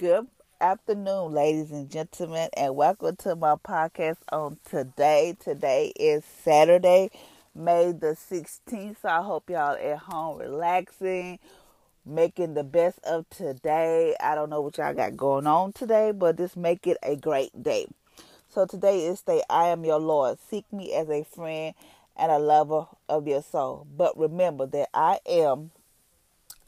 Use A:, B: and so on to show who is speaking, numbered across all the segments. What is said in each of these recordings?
A: Good afternoon, ladies and gentlemen, and welcome to my podcast on today. Today is Saturday, May the 16th. So I hope y'all at home relaxing, making the best of today. I don't know what y'all got going on today, but just make it a great day. So today is day I am your Lord. Seek me as a friend and a lover of your soul. But remember that I am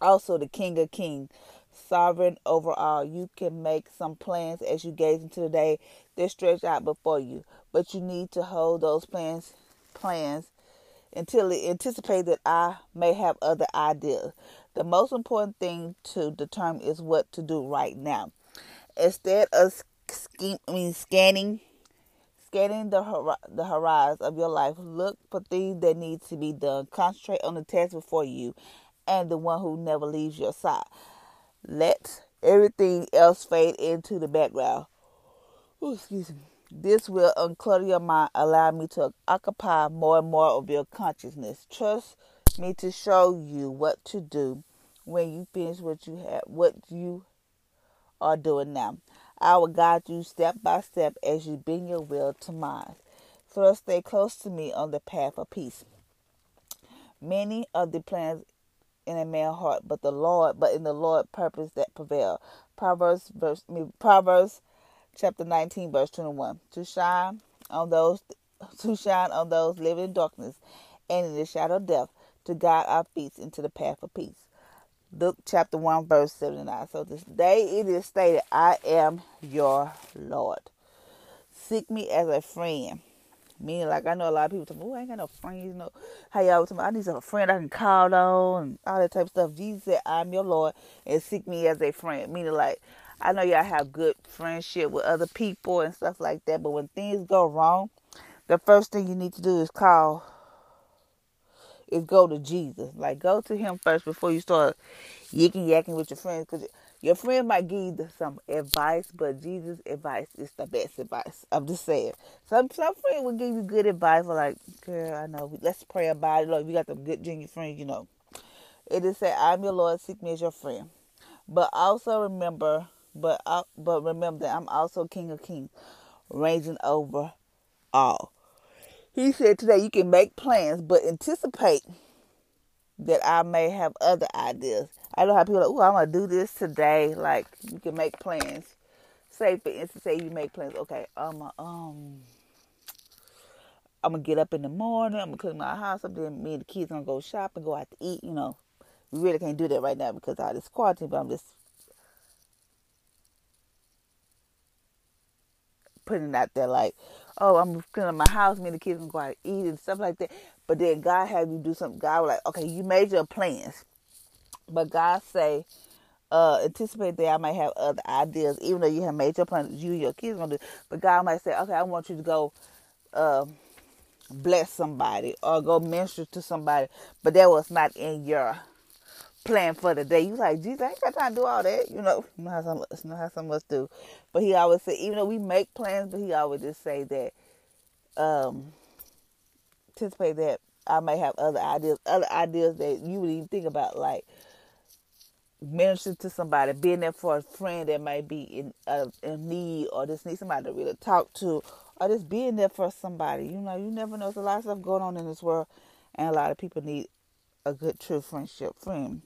A: also the King of Kings sovereign over all. You can make some plans as you gaze into the day that stretch out before you, but you need to hold those plans plans until it anticipate that I may have other ideas. The most important thing to determine is what to do right now. Instead of scheme, I mean, scanning scanning the hor- the horizon of your life, look for things that need to be done. Concentrate on the task before you and the one who never leaves your side. Let everything else fade into the background. Ooh, excuse me. This will unclutter your mind, allow me to occupy more and more of your consciousness. Trust me to show you what to do when you finish what you have, what you are doing now. I will guide you step by step as you bring your will to mine. First, stay close to me on the path of peace. Many of the plans in a man's heart, but the Lord, but in the Lord purpose that prevail. Proverbs verse Proverbs chapter 19 verse 21. To shine on those to shine on those living in darkness and in the shadow of death, to guide our feet into the path of peace. Luke chapter 1 verse 79. So this day it is stated, I am your Lord. Seek me as a friend Meaning, like I know a lot of people tell me, "Oh, I ain't got no friends." You know how y'all tell me, "I need a friend I can call on," and all that type of stuff. Jesus said, "I'm your Lord, and seek me as a friend." Meaning, like I know y'all have good friendship with other people and stuff like that, but when things go wrong, the first thing you need to do is call. Is go to Jesus. Like go to Him first before you start yicking yakking with your friends, because your friend might give you some advice, but Jesus' advice is the best advice. I'm just saying. Some some friend will give you good advice, for like, girl, I know. Let's pray about it. Look, you got some good genuine friends, you know. It is said, "I'm your Lord, seek me as your friend." But also remember, but uh, but remember that I'm also King of Kings, reigning over all. He said today you can make plans, but anticipate that I may have other ideas. I know how people like, oh, I'm gonna do this today. Like you can make plans. Say for instance, say you make plans. Okay, I'm um, I'm gonna get up in the morning. I'm gonna clean my house up. Then me and the kids gonna go shopping, go out to eat. You know, we really can't do that right now because of this quarantine. But I'm just putting it out there like, oh, I'm cleaning my house. Me and the kids gonna go out to eat and stuff like that. But then God had you do something. God was like, okay, you made your plans but God say, uh, anticipate that I might have other ideas, even though you have made your plans, you your kids gonna do. But God might say, okay, I want you to go, uh, bless somebody or go minister to somebody, but that was not in your plan for the day. You like, Jesus, I ain't got time to do all that. You know, you know how some, you know how some of us do. But he always say, even though we make plans, but he always just say that, um, anticipate that I may have other ideas, other ideas that you would even think about, like minister to somebody, being there for a friend that might be in uh, in need or just need somebody to really talk to, or just being there for somebody. You know, you never know. There's a lot of stuff going on in this world, and a lot of people need a good, true friendship friend.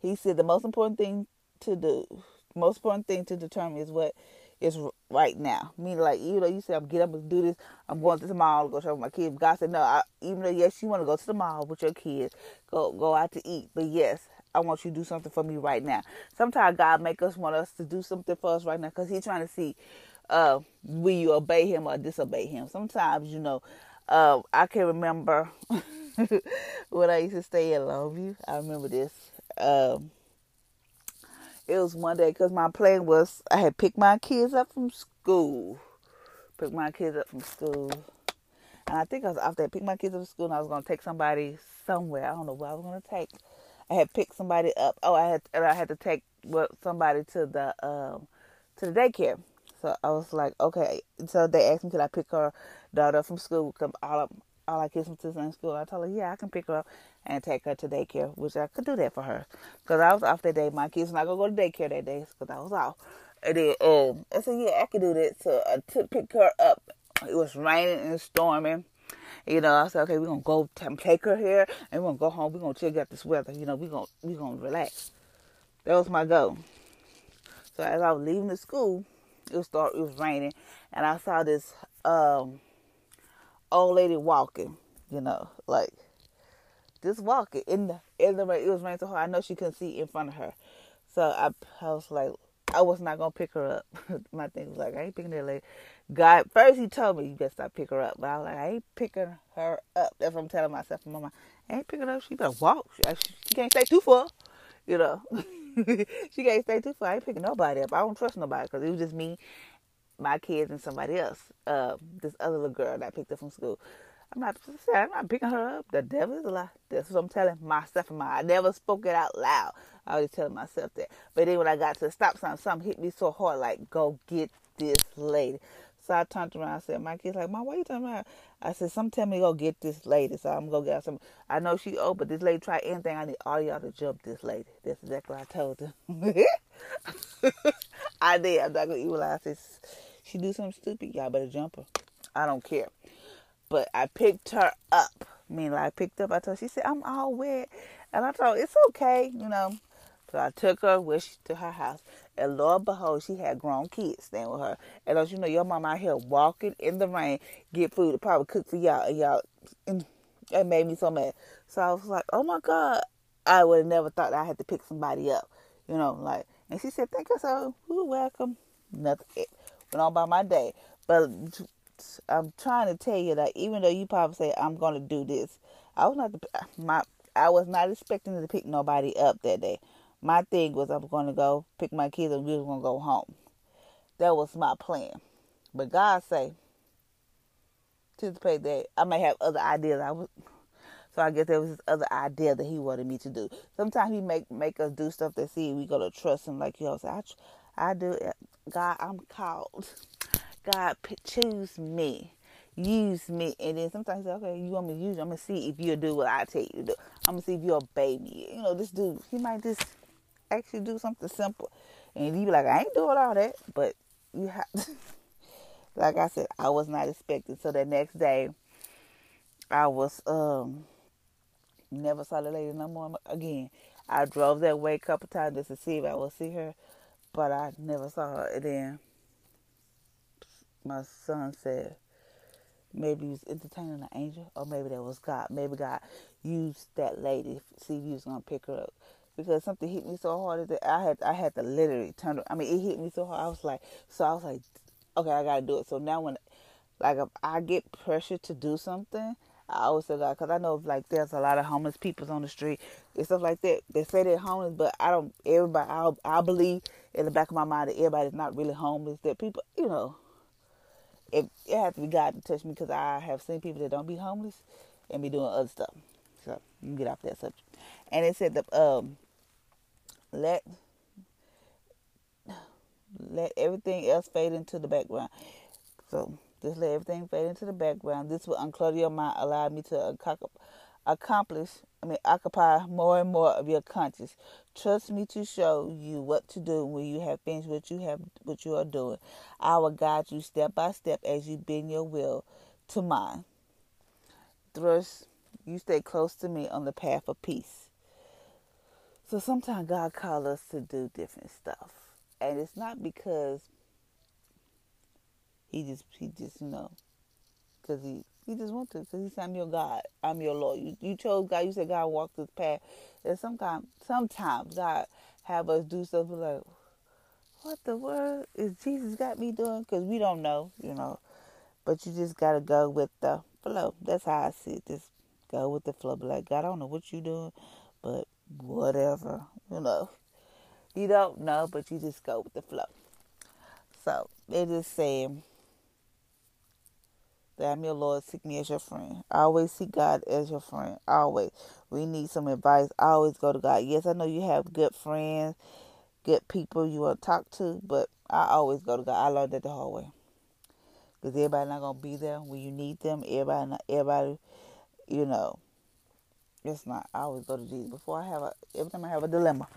A: He said the most important thing to do. Most important thing to determine is what is right now. Meaning, like, even though you say I'm get up and do this, I'm going to the mall to go show my kids. God said, no. I, even though yes, you want to go to the mall with your kids, go go out to eat, but yes, I want you to do something for me right now. Sometimes God make us want us to do something for us right now because He's trying to see uh, will you obey Him or disobey Him. Sometimes, you know, uh, I can remember when I used to stay in Longview. I remember this. Um, it was one day because my plan was I had picked my kids up from school. Picked my kids up from school. And I think I was after I picked my kids up from school and I was gonna take somebody somewhere. I don't know where I was gonna take. I had picked somebody up. Oh, I had I had to take what somebody to the um to the daycare. So I was like, okay. So they asked me could I pick her daughter from school? Cause all of, all our kids from the school. I told her, yeah, I can pick her up and take her to daycare, which I could do that for her. Because I was off that day. My kids not to go to daycare that day because I was off. And then um, I said, yeah, I could do that. So I took, pick her up. It was raining and storming. You know, I said, okay, we're to go take her here and we're to go home. We're to check out this weather. You know, we're going we gonna relax. That was my goal. So as I was leaving the school, it was start it was raining and I saw this um old lady walking, you know, like just walking in the in the rain. It was raining so hard. I know she couldn't see in front of her, so I, I was like, I was not gonna pick her up. My thing was like, I ain't picking that lady. God, first he told me you better stop pick her up, but I was like, I ain't picking her up. That's what I'm telling myself in my mind. I ain't picking her up. She better walk. She, she can't stay too far, you know. she can't stay too far. I ain't picking nobody up. I don't trust nobody because it was just me my kids and somebody else. Uh, this other little girl that I picked up from school. I'm not I'm not picking her up. The devil is a lie. That's what I'm telling myself and my I never spoke it out loud. I was telling myself that. But then when I got to the stop sign, something hit me so hard, like, go get this lady. So I turned around and said, my kid's like, Mom, why you turning around? I said, some tell me go get this lady. So I'm going to get some. I know she old, but this lady try anything. I need all y'all to jump this lady. That's exactly what I told them. I did. I'm not going to evilize this she do something stupid, y'all better jump her. I don't care. But I picked her up. I mean, like, I picked up. I told her, she said, I'm all wet. And I told her, it's okay, you know. So I took her with to her house. And Lord behold, she had grown kids staying with her. And don't you know, your mom out here walking in the rain, get food to probably cook for y'all. And y'all, and it made me so mad. So I was like, oh my God. I would have never thought I had to pick somebody up. You know, like, and she said, thank you so. You're welcome. Nothing went on by my day. But I'm trying to tell you that even though you probably say I'm going to do this, I was not the, my I was not expecting to pick nobody up that day. My thing was I'm going to go pick my kids and we was going to go home. That was my plan. But God say, anticipate that I may have other ideas. I was, so I guess there was this other idea that He wanted me to do. Sometimes He make make us do stuff that see we gotta trust Him. Like you know, say, I I do. God, I'm called. God, choose me. Use me. And then sometimes say, okay, you want me to use you. I'm to see if you'll do what I tell you to do. I'm to see if you'll obey me. You know, this dude, he might just actually do something simple. And you be like, I ain't doing all that. But you have to, like I said, I was not expecting. So the next day, I was, um, never saw the lady no more again. I drove that way a couple times just to see if I would see her but I never saw her. And then my son said maybe he was entertaining an angel, or maybe that was God. Maybe God used that lady see if he was gonna pick her up. Because something hit me so hard that I had I had to literally turn. I mean, it hit me so hard. I was like, so I was like, okay, I gotta do it. So now when, like, if I get pressure to do something, I always say God, because I know like there's a lot of homeless people on the street and stuff like that. They say they're homeless, but I don't. Everybody, I I believe in the back of my mind that everybody's not really homeless. That people, you know, it it has to be God to touch me because I have seen people that don't be homeless and be doing other stuff. So get off that subject. And it said the um let let everything else fade into the background. So just let everything fade into the background. This will unclutter your mind, allow me to accomplish, I mean, occupy more and more of your conscience. Trust me to show you what to do when you have finished what you have, what you are doing. I will guide you step by step as you bend your will to mine. Thus, you stay close to me on the path of peace. So sometimes God calls us to do different stuff. And it's not because he just, he just, you know, because he, he just wants to, because he said, I'm your God, I'm your Lord. You, you chose God, you said God walked this path. And sometimes, sometimes God have us do stuff like, what the word is Jesus got me doing? Because we don't know, you know. But you just got to go with the flow. That's how I see it. Just go with the flow. Be like, God, I don't know what you're doing, but whatever, you know. You don't know, but you just go with the flow. So they just saying that I'm your Lord, seek me as your friend. I always see God as your friend. Always. We need some advice. I always go to God. Yes, I know you have good friends, good people you want to talk to, but I always go to God. I learned that the hard way. Because everybody not gonna be there when you need them. Everybody, not, everybody, you know, it's not. I always go to Jesus before I have a. Every time I have a dilemma,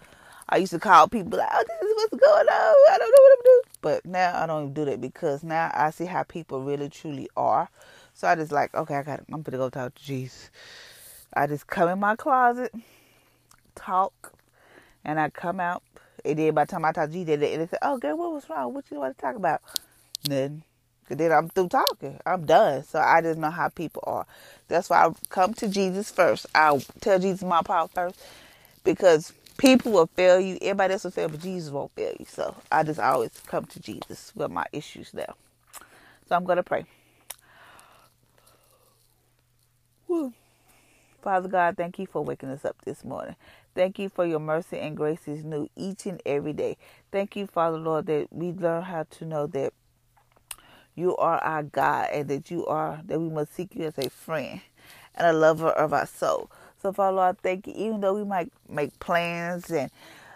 A: I used to call people like, "Oh, this is what's going on. I don't know what I'm doing." But now I don't even do that because now I see how people really truly are. So I just like, okay, I got. I'm gonna go talk to Jesus. I just come in my closet, talk, and I come out. And then by the time I talk to Jesus, they, they say, "Oh, girl, what was wrong? What you want to talk about?" Nothing. Then I'm through talking. I'm done. So I just know how people are. That's why I come to Jesus first. I tell Jesus my power first. Because people will fail you. Everybody else will fail, but Jesus won't fail you. So I just always come to Jesus with my issues there. So I'm gonna pray. Woo. Father God, thank you for waking us up this morning. Thank you for your mercy and grace is new each and every day. Thank you, Father Lord, that we learn how to know that you are our God and that you are, that we must seek you as a friend and a lover of our soul. So, Father Lord, thank you. Even though we might make plans and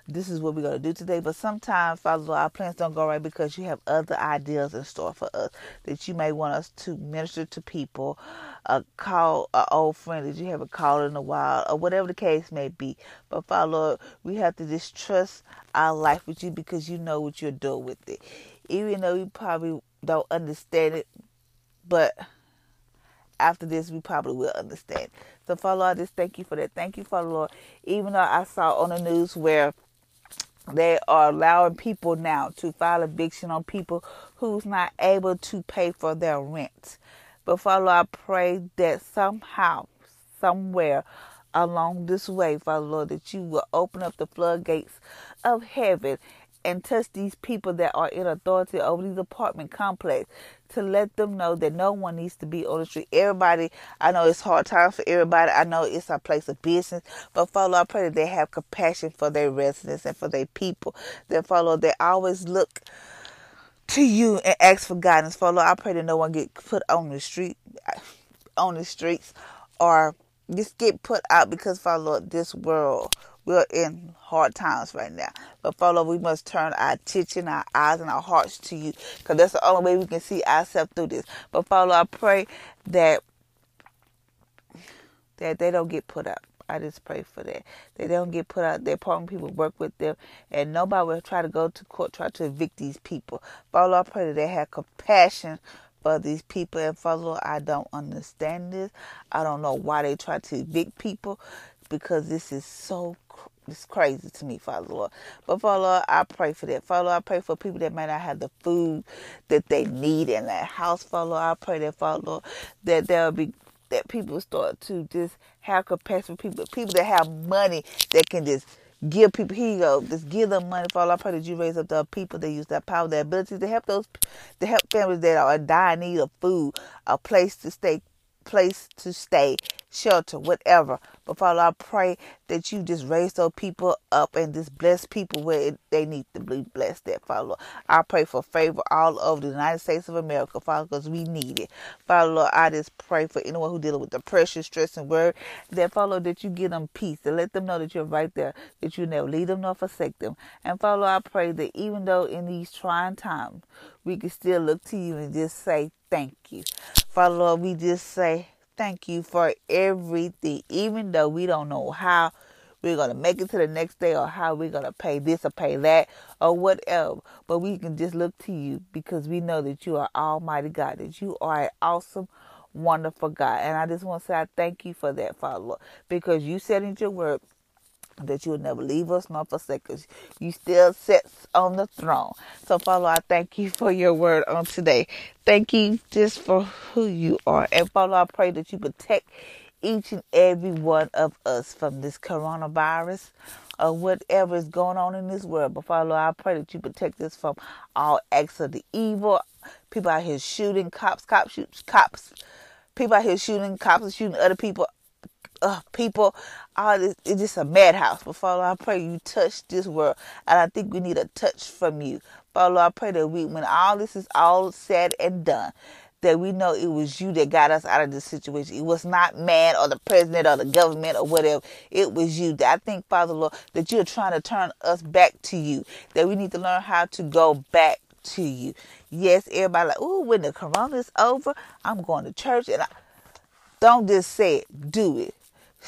A: this is what we're going to do today, but sometimes, Father Lord, our plans don't go right because you have other ideas in store for us that you may want us to minister to people, call an old friend that you haven't called in a while, or whatever the case may be. But, Father Lord, we have to just trust our life with you because you know what you're doing with it. Even though we probably don't understand it, but after this, we probably will understand. So, Father Lord, I just thank you for that. Thank you, Father Lord. Even though I saw on the news where they are allowing people now to file eviction on people who's not able to pay for their rent. But Father Lord, I pray that somehow, somewhere along this way, Father Lord, that you will open up the floodgates of heaven and touch these people that are in authority over these apartment complex to let them know that no one needs to be on the street. Everybody, I know it's hard times for everybody. I know it's a place of business, but Father, I pray that they have compassion for their residents and for their people. That Father, they always look to you and ask for guidance. Father, I pray that no one get put on the street, on the streets, or just get put out because Lord, this world we're in hard times right now. But Father, we must turn our attention, our eyes, and our hearts to you because that's the only way we can see ourselves through this. But Father, I pray that that they don't get put up. I just pray for that. They don't get put out. Their partner people work with them, and nobody will try to go to court, try to evict these people. Father, I pray that they have compassion for these people. And Father, I don't understand this. I don't know why they try to evict people because this is so it's crazy to me, Father Lord. But Father Lord, I pray for that. Father Lord, I pray for people that may not have the food that they need in that house, Father Lord. I pray that, Father Lord, that there'll be that people start to just have compassion for people, people that have money that can just give people here you go, just give them money, Father. I pray that you raise up the people that use that power, their ability to help those to help families that are in dire need of food, a place to stay place to stay, shelter, whatever. But Father, I pray that you just raise those people up and just bless people where they need to be blessed That Father I pray for favor all over the United States of America, Father, because we need it. Father Lord, I just pray for anyone who dealing with depression, stress, and worry, that Father that you give them peace, and let them know that you're right there, that you never leave them nor forsake them. And Father I pray that even though in these trying times, we can still look to you and just say thank you. Father Lord, we just say thank you for everything, even though we don't know how we're going to make it to the next day or how we're going to pay this or pay that or whatever. But we can just look to you because we know that you are Almighty God, that you are an awesome, wonderful God. And I just want to say I thank you for that, Father Lord, because you said in your word, that you will never leave us nor forsake us. You still sits on the throne. So, Father, I thank you for your word on today. Thank you just for who you are. And, Father, I pray that you protect each and every one of us from this coronavirus or whatever is going on in this world. But, Father, I pray that you protect us from all acts of the evil. People out here shooting cops, cops, shoots, cops. People out here shooting cops and shooting other people uh, people, all this, it's just a madhouse. But Father, I pray you touch this world. And I think we need a touch from you. Father, I pray that we, when all this is all said and done, that we know it was you that got us out of this situation. It was not man or the president or the government or whatever. It was you. I think, Father Lord, that you're trying to turn us back to you. That we need to learn how to go back to you. Yes, everybody like, oh, when the corona is over, I'm going to church. And I, don't just say it, do it.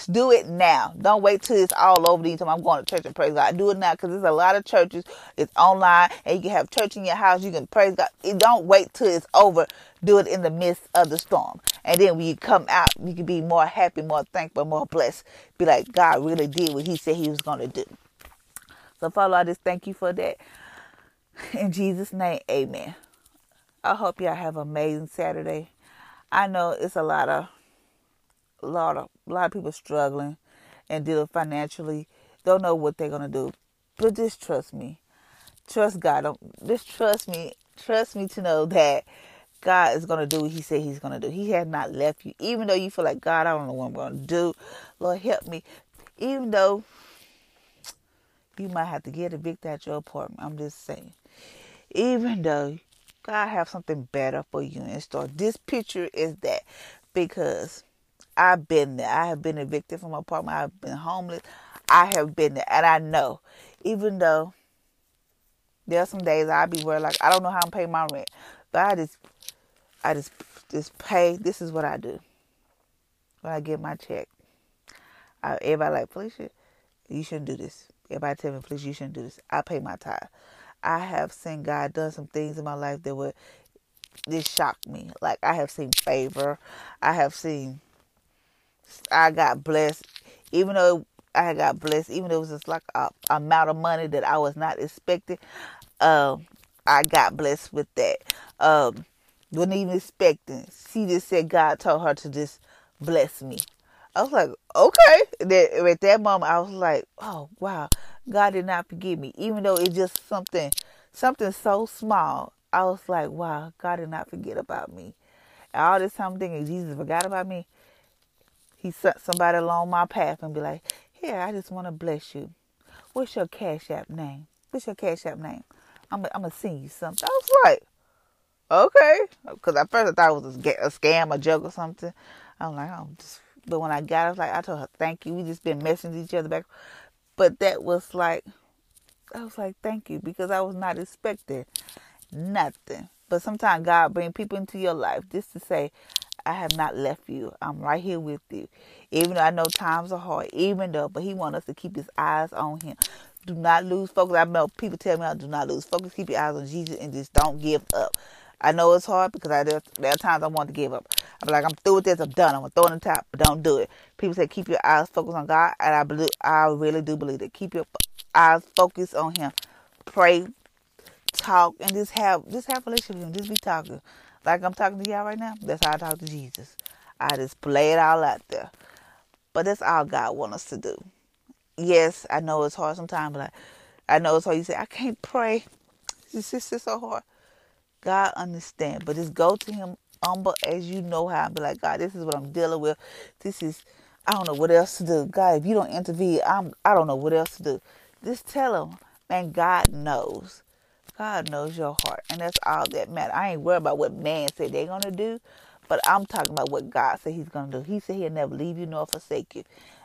A: Do it now. Don't wait till it's all over. These time I'm going to church and praise God. Do it now because there's a lot of churches. It's online and you can have church in your house. You can praise God. Don't wait till it's over. Do it in the midst of the storm. And then when you come out, you can be more happy, more thankful, more blessed. Be like, God really did what He said He was going to do. So, Father, I just thank you for that. In Jesus' name, amen. I hope y'all have an amazing Saturday. I know it's a lot of a lot of a lot of people struggling and dealing financially, don't know what they're gonna do. But just trust me. Trust God. Don't just trust me. Trust me to know that God is gonna do what He said He's gonna do. He has not left you. Even though you feel like God, I don't know what I'm gonna do. Lord help me. Even though you might have to get evicted at your apartment. I'm just saying. Even though God have something better for you in store. This picture is that because I've been there. I have been evicted from my apartment. I've been homeless. I have been there, and I know, even though there are some days I'll be worried, like I don't know how I'm paying my rent, but I just, I just, just pay. This is what I do when I get my check. I, everybody like Felicia, you shouldn't do this. Everybody tell me, please, you shouldn't do this. I pay my tithe. I have seen God done some things in my life that would this shocked me. Like I have seen favor. I have seen I got blessed, even though I got blessed, even though it was just like a amount of money that I was not expecting. Um, I got blessed with that. Um, wasn't even expecting. She just said God told her to just bless me. I was like, okay. Then at that moment, I was like, oh wow, God did not forgive me, even though it's just something, something so small. I was like, wow, God did not forget about me. All this time I'm thinking Jesus forgot about me he sent somebody along my path and be like, here, I just want to bless you. What's your Cash App name? What's your Cash App name? I'm I'm going to send you something. I was like, okay. Because at first I thought it was a, scam, a joke or something. I'm like, oh, just, but when I got it, I was like, I told her, thank you. We just been messaging each other back. But that was like, I was like, thank you, because I was not expecting nothing. But sometimes God bring people into your life just to say, I have not left you. I'm right here with you. Even though I know times are hard, even though, but He wants us to keep His eyes on Him. Do not lose focus. I know people tell me, I do not lose focus. Keep your eyes on Jesus and just don't give up. I know it's hard because I, there, there are times I want to give up. I'm like, I'm through with this. I'm done. I'm to throw in the top, but don't do it. People say, keep your eyes focused on God. And I believe, I really do believe it. Keep your eyes focused on Him. Pray, talk, and just have, just have a relationship with Him. Just be talking like I'm talking to y'all right now, that's how I talk to Jesus. I just play it all out there. But that's all God wants us to do. Yes, I know it's hard sometimes, but I, I know it's hard. You say, I can't pray. It's just so hard. God understand. But just go to him humble as you know how and be like, God, this is what I'm dealing with. This is I don't know what else to do. God, if you don't intervene, I'm I don't know what else to do. Just tell him, man, God knows. God knows your heart, and that's all that matters. I ain't worried about what man said they're gonna do, but I'm talking about what God said He's gonna do. He said He'll never leave you nor forsake you,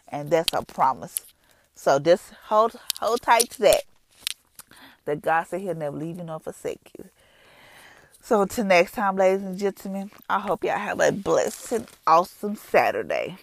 A: and that's a promise. So just hold hold tight to that. That God said He'll never leave you nor forsake you. So until next time, ladies and gentlemen, I hope y'all have a blessed and awesome Saturday.